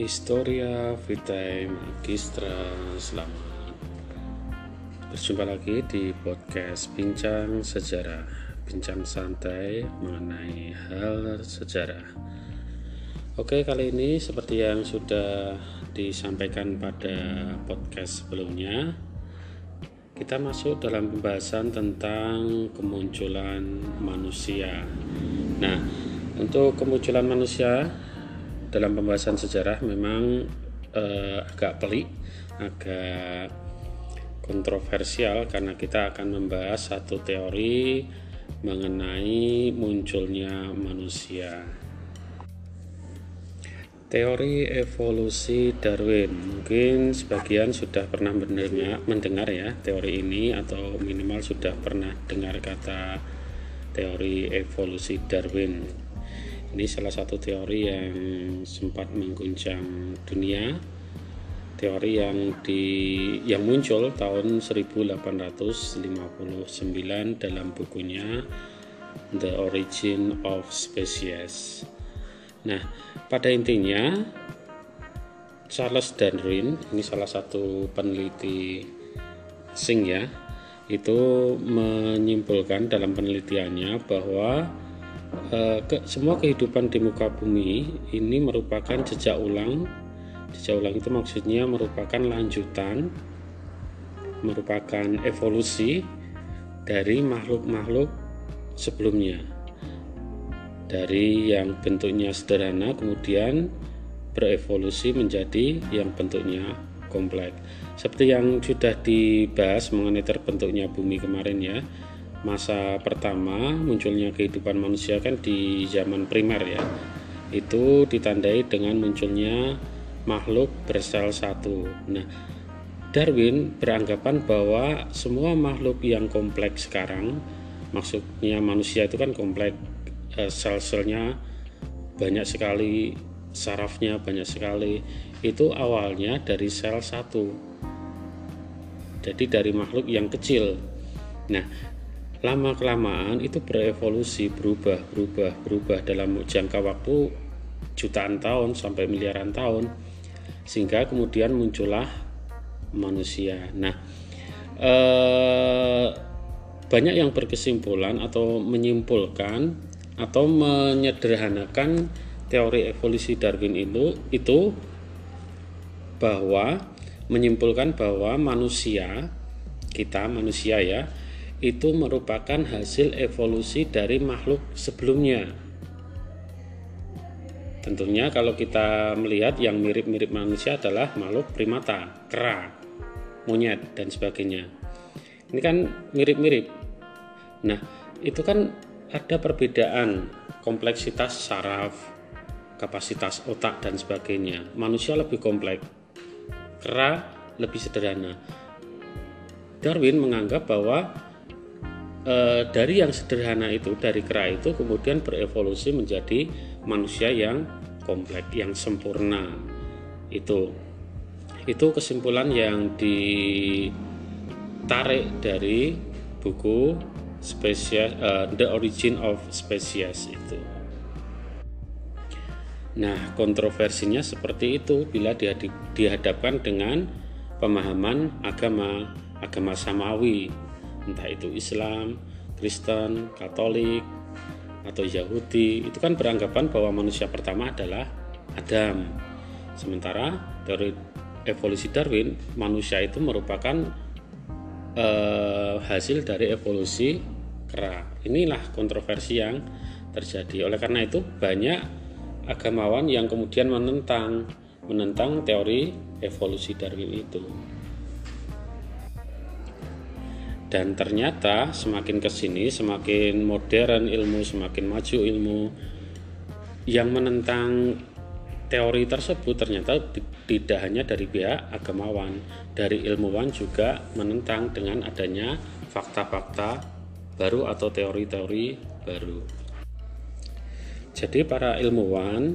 Historia Vitae Magistra Selamat. Berjumpa lagi di podcast Bincang Sejarah. Bincang santai mengenai hal sejarah. Oke kali ini seperti yang sudah disampaikan pada podcast sebelumnya Kita masuk dalam pembahasan tentang kemunculan manusia. Nah untuk kemunculan manusia dalam pembahasan sejarah memang eh, agak pelik, agak kontroversial karena kita akan membahas satu teori mengenai munculnya manusia. Teori evolusi Darwin mungkin sebagian sudah pernah mendengar, mendengar ya teori ini atau minimal sudah pernah dengar kata teori evolusi Darwin ini salah satu teori yang sempat mengguncang dunia. Teori yang di yang muncul tahun 1859 dalam bukunya The Origin of Species. Nah, pada intinya Charles Darwin ini salah satu peneliti sing ya itu menyimpulkan dalam penelitiannya bahwa Eh, ke, semua kehidupan di muka bumi ini merupakan jejak ulang. Jejak ulang itu maksudnya merupakan lanjutan, merupakan evolusi dari makhluk-makhluk sebelumnya. Dari yang bentuknya sederhana kemudian berevolusi menjadi yang bentuknya kompleks. Seperti yang sudah dibahas mengenai terbentuknya bumi kemarin ya masa pertama munculnya kehidupan manusia kan di zaman primer ya. Itu ditandai dengan munculnya makhluk bersel satu. Nah Darwin beranggapan bahwa semua makhluk yang kompleks sekarang maksudnya manusia itu kan kompleks eh, sel-selnya banyak sekali sarafnya banyak sekali itu awalnya dari sel satu. Jadi dari makhluk yang kecil. Nah lama kelamaan itu berevolusi berubah berubah berubah dalam jangka waktu jutaan tahun sampai miliaran tahun sehingga kemudian muncullah manusia. Nah eh, banyak yang berkesimpulan atau menyimpulkan atau menyederhanakan teori evolusi Darwin itu itu bahwa menyimpulkan bahwa manusia kita manusia ya itu merupakan hasil evolusi dari makhluk sebelumnya. Tentunya kalau kita melihat yang mirip-mirip manusia adalah makhluk primata, kera, monyet dan sebagainya. Ini kan mirip-mirip. Nah, itu kan ada perbedaan kompleksitas saraf, kapasitas otak dan sebagainya. Manusia lebih kompleks, kera lebih sederhana. Darwin menganggap bahwa e, dari yang sederhana itu dari kera itu kemudian berevolusi menjadi manusia yang kompleks yang sempurna. Itu. Itu kesimpulan yang ditarik dari buku spesies uh, The Origin of Species itu. Nah, kontroversinya seperti itu bila dihadapkan dengan pemahaman agama agama samawi entah itu Islam, Kristen, Katolik, atau Yahudi, itu kan beranggapan bahwa manusia pertama adalah Adam. Sementara dari evolusi Darwin, manusia itu merupakan eh, hasil dari evolusi kera. Inilah kontroversi yang terjadi. Oleh karena itu banyak agamawan yang kemudian menentang menentang teori evolusi Darwin itu dan ternyata semakin ke sini semakin modern ilmu semakin maju ilmu yang menentang teori tersebut ternyata tidak hanya dari pihak agamawan dari ilmuwan juga menentang dengan adanya fakta-fakta baru atau teori-teori baru. Jadi para ilmuwan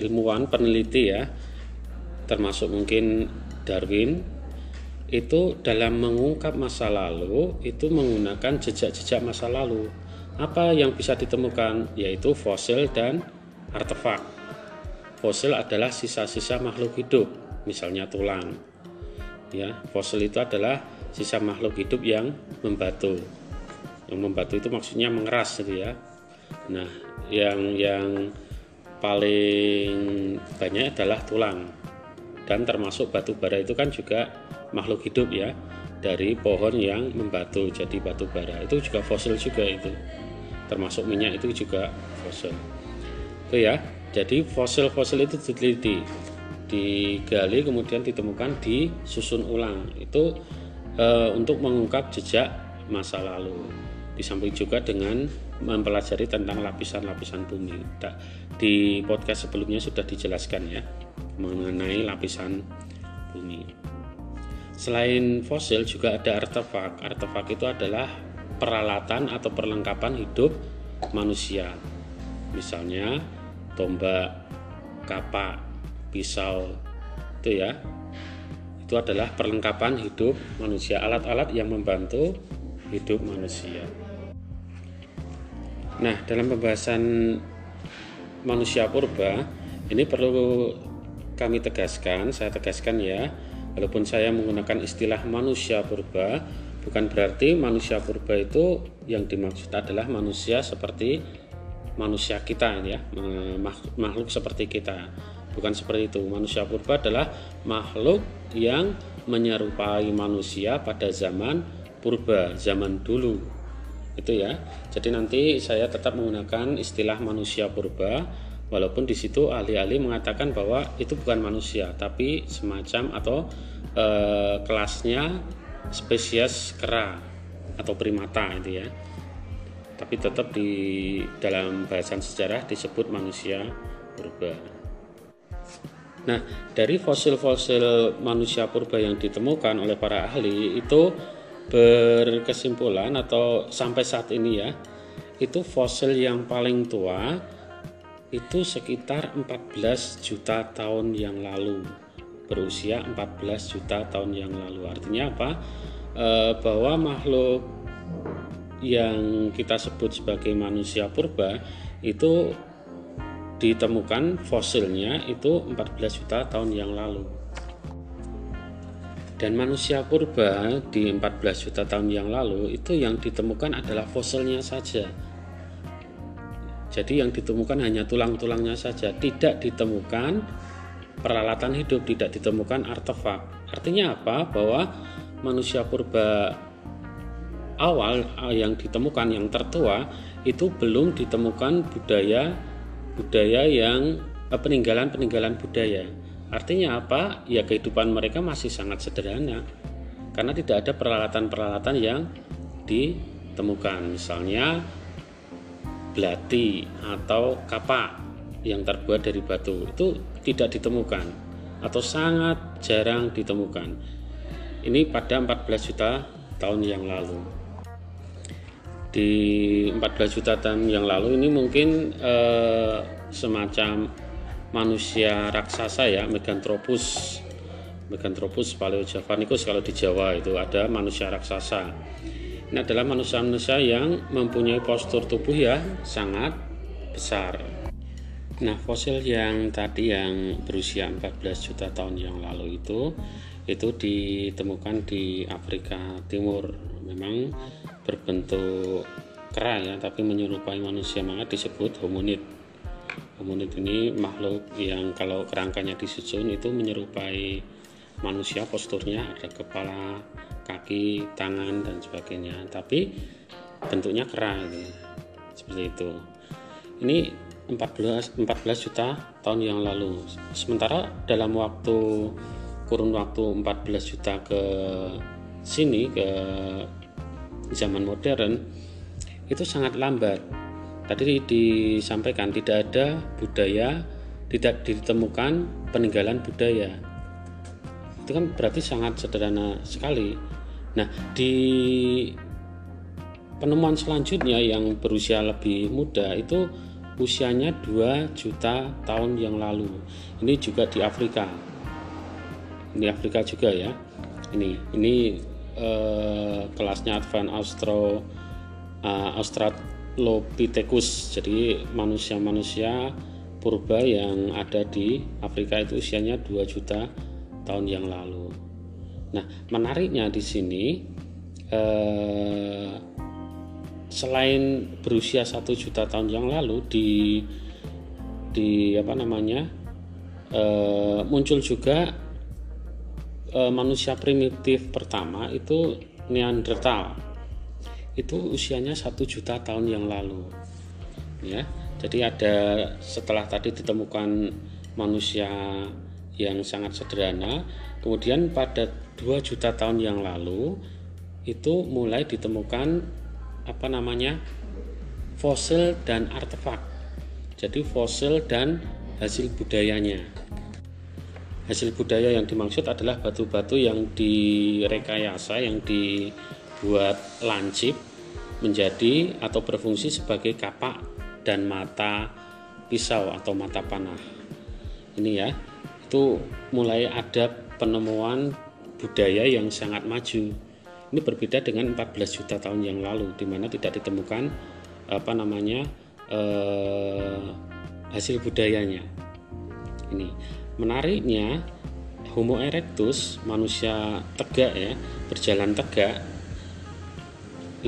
ilmuwan peneliti ya termasuk mungkin Darwin itu dalam mengungkap masa lalu itu menggunakan jejak-jejak masa lalu. Apa yang bisa ditemukan yaitu fosil dan artefak. fosil adalah sisa-sisa makhluk hidup, misalnya tulang. Ya, fosil itu adalah sisa makhluk hidup yang membatu. Yang membatu itu maksudnya mengeras gitu ya. Nah, yang yang paling banyak adalah tulang. Dan termasuk batu bara itu kan juga makhluk hidup ya dari pohon yang membatu jadi batu bara. Itu juga fosil juga itu. Termasuk minyak itu juga fosil. Itu ya. Jadi fosil-fosil itu diteliti, digali kemudian ditemukan disusun ulang. Itu e, untuk mengungkap jejak masa lalu. Di samping juga dengan mempelajari tentang lapisan-lapisan bumi. Di podcast sebelumnya sudah dijelaskan ya mengenai lapisan bumi. Selain fosil juga ada artefak. Artefak itu adalah peralatan atau perlengkapan hidup manusia. Misalnya tombak, kapak, pisau itu ya. Itu adalah perlengkapan hidup manusia, alat-alat yang membantu hidup manusia. Nah, dalam pembahasan manusia purba ini perlu kami tegaskan, saya tegaskan ya, walaupun saya menggunakan istilah manusia purba, bukan berarti manusia purba itu yang dimaksud adalah manusia seperti manusia kita ya makhluk seperti kita. Bukan seperti itu. Manusia purba adalah makhluk yang menyerupai manusia pada zaman purba zaman dulu. Itu ya. Jadi nanti saya tetap menggunakan istilah manusia purba walaupun di situ ahli-ahli mengatakan bahwa itu bukan manusia tapi semacam atau e, kelasnya spesies kera atau primata itu ya tapi tetap di dalam bahasan sejarah disebut manusia purba. Nah, dari fosil-fosil manusia purba yang ditemukan oleh para ahli itu berkesimpulan atau sampai saat ini ya, itu fosil yang paling tua itu sekitar 14 juta tahun yang lalu berusia 14 juta tahun yang lalu artinya apa e, bahwa makhluk yang kita sebut sebagai manusia purba itu ditemukan fosilnya itu 14 juta tahun yang lalu. Dan manusia purba di 14 juta tahun yang lalu itu yang ditemukan adalah fosilnya saja. Jadi yang ditemukan hanya tulang-tulangnya saja, tidak ditemukan peralatan hidup, tidak ditemukan artefak. Artinya apa? Bahwa manusia purba awal eh, yang ditemukan yang tertua itu belum ditemukan budaya budaya yang eh, peninggalan-peninggalan budaya. Artinya apa? Ya kehidupan mereka masih sangat sederhana karena tidak ada peralatan-peralatan yang ditemukan. Misalnya belati atau kapak yang terbuat dari batu itu tidak ditemukan atau sangat jarang ditemukan. Ini pada 14 juta tahun yang lalu. Di 14 juta tahun yang lalu ini mungkin eh, semacam manusia raksasa ya Meganthropus. Meganthropus paleojavanicus kalau di Jawa itu ada manusia raksasa ini adalah manusia-manusia yang mempunyai postur tubuh ya sangat besar. Nah fosil yang tadi yang berusia 14 juta tahun yang lalu itu itu ditemukan di Afrika Timur. Memang berbentuk kera ya tapi menyerupai manusia maka disebut hominid. Hominid ini makhluk yang kalau kerangkanya disusun itu menyerupai manusia posturnya ada kepala kaki tangan dan sebagainya tapi bentuknya kera gitu. seperti itu ini 14 14 juta tahun yang lalu sementara dalam waktu kurun waktu 14 juta ke sini ke zaman modern itu sangat lambat. Tadi disampaikan tidak ada budaya, tidak ditemukan peninggalan budaya. Itu kan berarti sangat sederhana sekali. Nah, di penemuan selanjutnya yang berusia lebih muda itu usianya 2 juta tahun yang lalu. Ini juga di Afrika. Ini Afrika juga ya. Ini ini eh, kelasnya Advan Austro uh, Australopithecus jadi manusia-manusia purba yang ada di Afrika itu usianya 2 juta tahun yang lalu. Nah, menariknya di sini eh, selain berusia satu juta tahun yang lalu di di apa namanya eh, muncul juga eh, manusia primitif pertama itu Neanderthal itu usianya satu juta tahun yang lalu ya jadi ada setelah tadi ditemukan manusia yang sangat sederhana. Kemudian pada 2 juta tahun yang lalu itu mulai ditemukan apa namanya fosil dan artefak. Jadi fosil dan hasil budayanya. Hasil budaya yang dimaksud adalah batu-batu yang direkayasa yang dibuat lancip menjadi atau berfungsi sebagai kapak dan mata pisau atau mata panah. Ini ya itu mulai ada penemuan budaya yang sangat maju ini berbeda dengan 14 juta tahun yang lalu di mana tidak ditemukan apa namanya eh, hasil budayanya. Ini menariknya Homo erectus manusia tegak ya berjalan tegak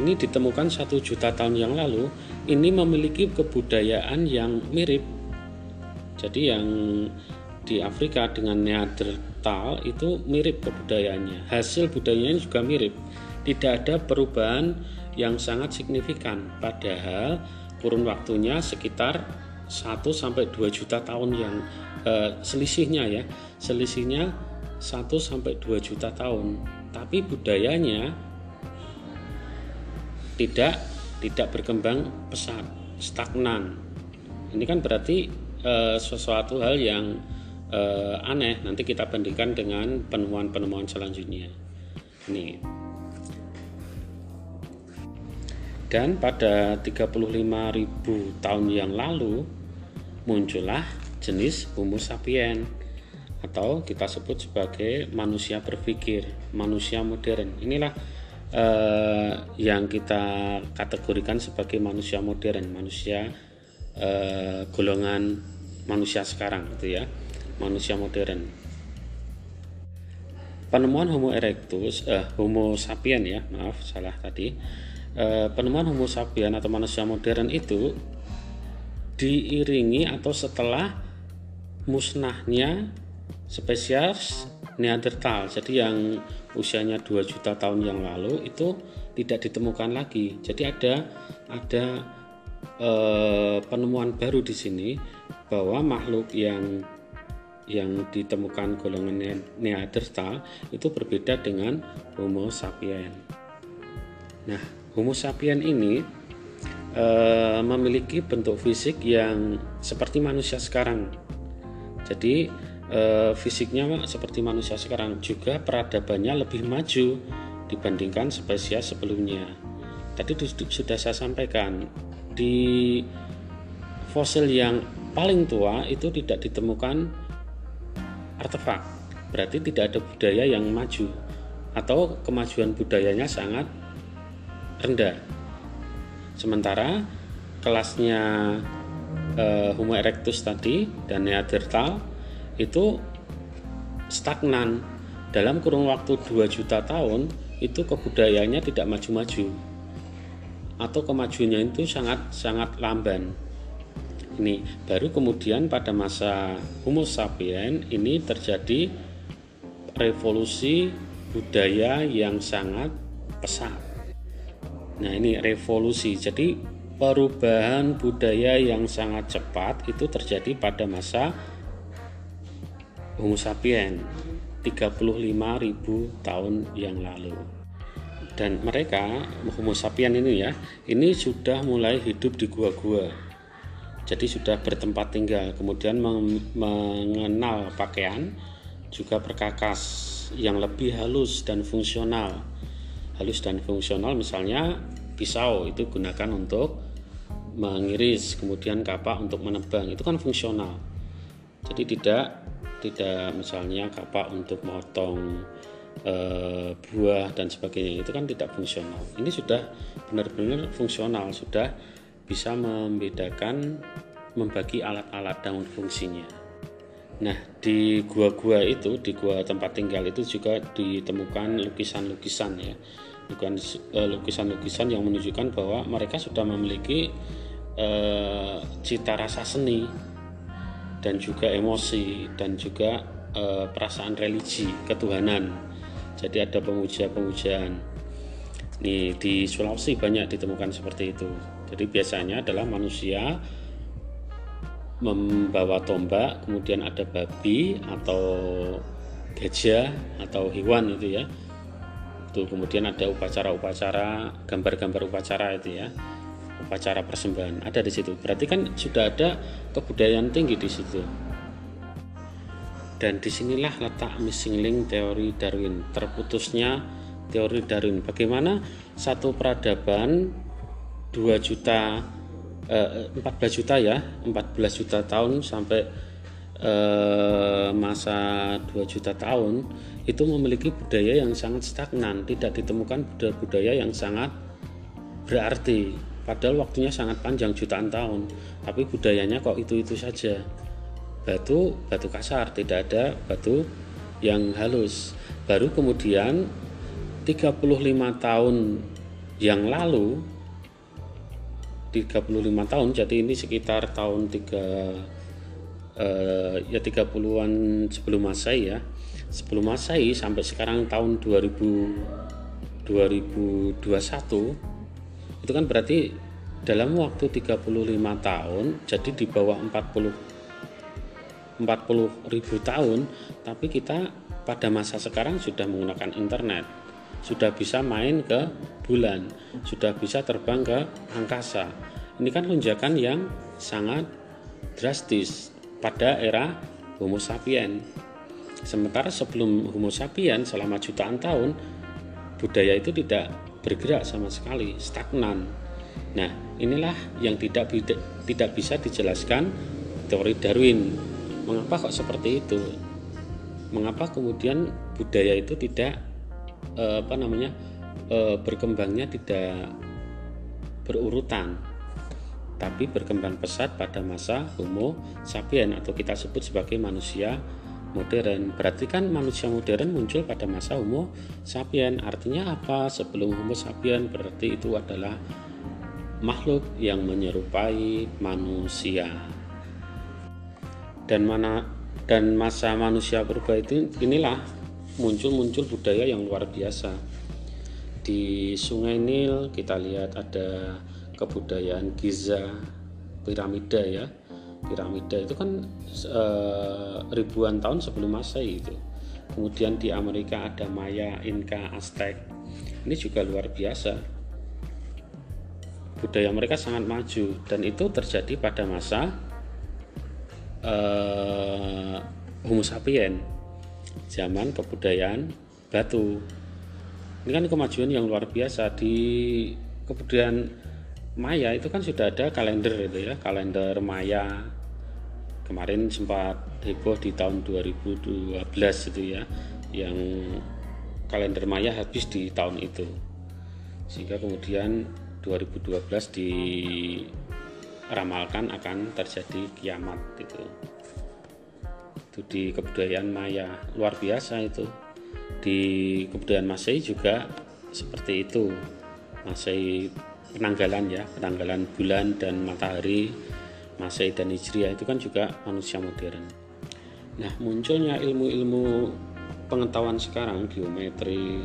ini ditemukan satu juta tahun yang lalu ini memiliki kebudayaan yang mirip jadi yang di Afrika dengan Neanderthal itu mirip kebudayaannya hasil budayanya juga mirip. Tidak ada perubahan yang sangat signifikan. Padahal kurun waktunya sekitar 1 sampai 2 juta tahun yang eh, selisihnya ya. Selisihnya 1 sampai 2 juta tahun. Tapi budayanya tidak tidak berkembang pesat stagnan. Ini kan berarti eh, sesuatu hal yang eh, aneh nanti kita bandingkan dengan penemuan-penemuan selanjutnya. Ini. Dan pada 35.000 tahun yang lalu muncullah jenis Homo sapien atau kita sebut sebagai manusia berpikir, manusia modern. Inilah eh, yang kita kategorikan sebagai manusia modern, manusia eh, golongan manusia sekarang gitu ya, manusia modern. Penemuan Homo erectus, eh, Homo sapien ya, maaf salah tadi. Eh, penemuan Homo sapien atau manusia modern itu diiringi atau setelah musnahnya spesies Neanderthal. Jadi yang usianya 2 juta tahun yang lalu itu tidak ditemukan lagi. Jadi ada ada eh, penemuan baru di sini bahwa makhluk yang yang ditemukan golongan Neanderthal itu berbeda dengan Homo sapien. Nah, Homo sapien ini uh, memiliki bentuk fisik yang seperti manusia sekarang. Jadi uh, fisiknya seperti manusia sekarang juga peradabannya lebih maju dibandingkan spesies sebelumnya. Tadi sudah saya sampaikan di fosil yang paling tua itu tidak ditemukan artefak. Berarti tidak ada budaya yang maju atau kemajuan budayanya sangat rendah. Sementara kelasnya uh, Homo erectus tadi dan Neanderthal itu stagnan. Dalam kurun waktu 2 juta tahun itu kebudayaannya tidak maju-maju atau kemajuannya itu sangat sangat lamban ini baru kemudian pada masa Homo sapien ini terjadi revolusi budaya yang sangat pesat Nah, ini revolusi. Jadi perubahan budaya yang sangat cepat itu terjadi pada masa Homo sapien 35.000 tahun yang lalu. Dan mereka Homo sapien ini ya, ini sudah mulai hidup di gua-gua. Jadi sudah bertempat tinggal, kemudian mengenal pakaian, juga berkakas yang lebih halus dan fungsional. Halus dan fungsional misalnya pisau itu gunakan untuk mengiris kemudian kapak untuk menebang. Itu kan fungsional. Jadi tidak tidak misalnya kapak untuk memotong e, buah dan sebagainya. Itu kan tidak fungsional. Ini sudah benar-benar fungsional sudah bisa membedakan membagi alat-alat dan fungsinya. Nah, di gua-gua itu, di gua tempat tinggal itu juga ditemukan lukisan-lukisan ya. Eh, lukisan-lukisan yang menunjukkan bahwa mereka sudah memiliki uh, cita rasa seni dan juga emosi dan juga uh, perasaan religi, ketuhanan. Jadi ada pemuja-pemujaan. Nih di Sulawesi banyak ditemukan seperti itu. Jadi biasanya adalah manusia membawa tombak, kemudian ada babi atau gajah atau hewan itu ya. Itu kemudian ada upacara-upacara, gambar-gambar upacara itu ya. Upacara persembahan ada di situ. Berarti kan sudah ada kebudayaan tinggi di situ. Dan di sinilah letak missing link teori Darwin, terputusnya teori Darwin. Bagaimana satu peradaban 2 juta 14 eh, juta ya 14 juta tahun sampai eh, masa 2 juta tahun itu memiliki budaya yang sangat stagnan tidak ditemukan budaya-budaya yang sangat berarti. Padahal waktunya sangat panjang jutaan tahun. Tapi budayanya kok itu-itu saja. Batu batu kasar tidak ada batu yang halus. Baru kemudian 35 tahun yang lalu 35 tahun jadi ini sekitar tahun 3 eh, ya 30-an sebelum Masehi ya. Sebelum Masehi sampai sekarang tahun 2000 2021 itu kan berarti dalam waktu 35 tahun jadi di bawah 40 40 ribu tahun tapi kita pada masa sekarang sudah menggunakan internet sudah bisa main ke bulan, sudah bisa terbang ke angkasa. Ini kan lonjakan yang sangat drastis pada era Homo sapien. Sementara sebelum Homo sapien selama jutaan tahun budaya itu tidak bergerak sama sekali, stagnan. Nah, inilah yang tidak tidak bisa dijelaskan teori Darwin. Mengapa kok seperti itu? Mengapa kemudian budaya itu tidak eh, apa namanya eh, berkembangnya tidak berurutan tapi berkembang pesat pada masa Homo sapien atau kita sebut sebagai manusia modern. Berarti kan manusia modern muncul pada masa Homo sapien. Artinya apa? Sebelum Homo sapien berarti itu adalah makhluk yang menyerupai manusia. Dan mana dan masa manusia purba itu inilah muncul-muncul budaya yang luar biasa. Di Sungai Nil kita lihat ada kebudayaan Giza, piramida ya. Piramida itu kan e, ribuan tahun sebelum Masehi itu. Kemudian di Amerika ada Maya, Inka, Aztec. Ini juga luar biasa. Budaya mereka sangat maju dan itu terjadi pada masa e, Homo sapien zaman kebudayaan batu. Ini kan kemajuan yang luar biasa. Di kebudayaan Maya itu kan sudah ada kalender itu ya kalender Maya. Kemarin sempat heboh di tahun 2012 itu ya yang kalender Maya habis di tahun itu. Sehingga kemudian 2012 diramalkan akan terjadi kiamat itu itu di kebudayaan Maya. Luar biasa itu. Di kebudayaan Masehi juga seperti itu. Masehi penanggalan ya penanggalan bulan dan matahari Masehi dan Hijriah itu kan juga manusia modern. Nah munculnya ilmu-ilmu pengetahuan sekarang geometri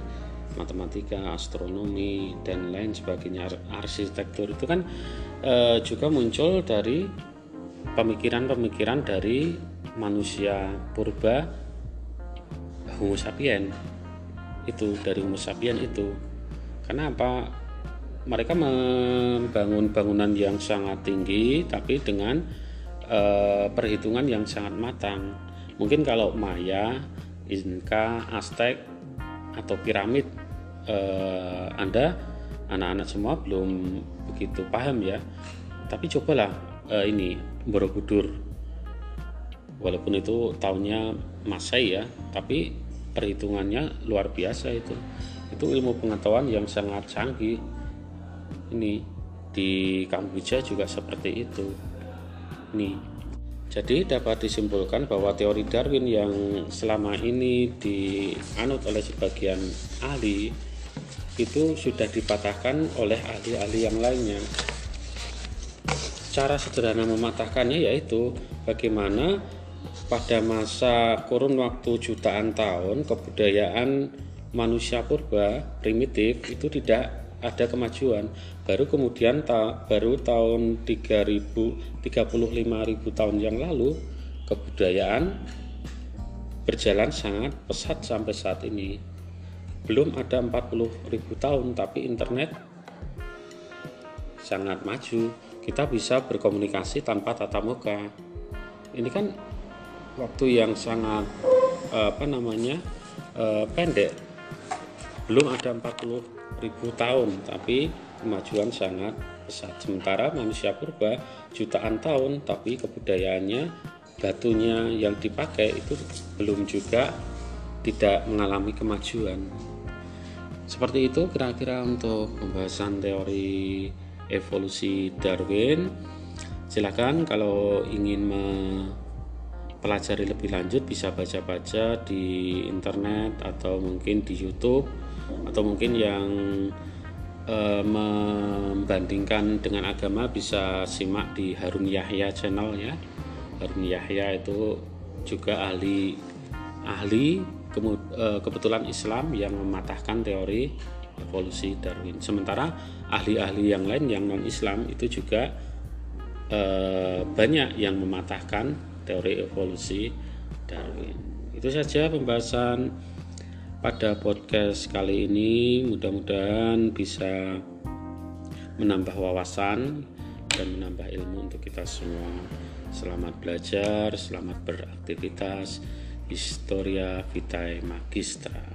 matematika astronomi dan lain sebagainya arsitektur itu kan e, juga muncul dari pemikiran-pemikiran dari manusia purba Homo sapien. Itu dari Homo sapien itu. Kenapa mereka membangun bangunan yang sangat tinggi tapi dengan e, perhitungan yang sangat matang. Mungkin kalau Maya Inka Aztec atau piramid e, Anda anak-anak semua belum begitu paham ya. Tapi cobalah e, ini Borobudur walaupun itu tahunnya Masehi ya tapi perhitungannya luar biasa itu itu ilmu pengetahuan yang sangat canggih ini di Kamboja juga seperti itu ini. Jadi dapat disimpulkan bahwa teori Darwin yang selama ini dianut oleh sebagian ahli itu sudah dipatahkan oleh ahli-ahli yang lainnya. Cara sederhana mematahkannya yaitu bagaimana pada masa kurun waktu jutaan tahun kebudayaan manusia purba primitif itu tidak ada kemajuan. Baru kemudian ta baru tahun 3000 35.000 tahun yang lalu kebudayaan berjalan sangat pesat sampai saat ini. Belum ada 40.000 tahun tapi internet sangat maju. Kita bisa berkomunikasi tanpa tatap muka. Ini kan waktu yang sangat apa namanya eh, pendek. Belum ada 40 ribu tahun tapi kemajuan sangat pesat sementara manusia purba jutaan tahun tapi kebudayaannya batunya yang dipakai itu belum juga tidak mengalami kemajuan. Seperti itu kira-kira untuk pembahasan teori evolusi Darwin. Silakan kalau ingin mempelajari lebih lanjut bisa baca-baca di internet atau mungkin di YouTube atau mungkin yang e, membandingkan dengan agama bisa simak di Harun Yahya channel ya. Harun Yahya itu juga ahli ahli e, kebetulan Islam yang mematahkan teori evolusi Darwin. Sementara ahli-ahli yang lain yang non Islam itu juga e, banyak yang mematahkan teori evolusi Darwin itu saja pembahasan pada podcast kali ini mudah-mudahan bisa menambah wawasan dan menambah ilmu untuk kita semua. Selamat belajar, selamat beraktivitas. Historia Vitae Magistra.